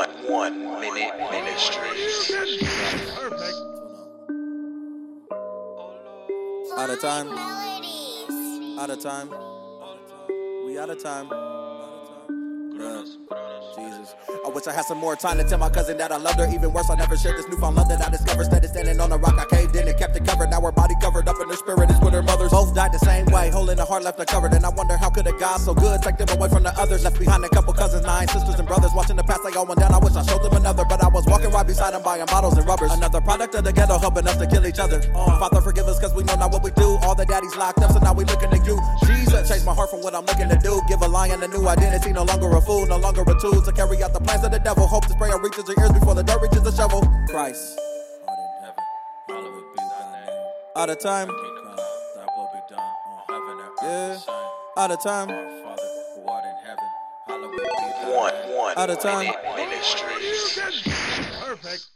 one one minute ministries. Out of time. Out of time. We out of time. Jesus. I wish I had some more time to tell my cousin that I loved her. Even worse, I never shared this newfound love that I discovered. Died the same way, holding in the heart left uncovered. And I wonder how could a God so good take them away from the others? Left behind a couple cousins, nine sisters and brothers. Watching the past, they all went down. I wish I showed them another, but I was walking right beside them buying bottles and rubbers. Another product of the ghetto, helping us to kill each other. Uh, Father, forgive us because we know not what we do. All the daddies locked up, so now we looking to you. Jesus, change my heart from what I'm looking to do. Give a lion a new identity, no longer a fool, no longer a tool to carry out the plans of the devil. Hope to spray reaches your ears before the dirt reaches the shovel. Christ. Art in heaven, hallowed be thy name. Out of time. Yeah. Out of time. One, one. Out of time. Ministries. Perfect.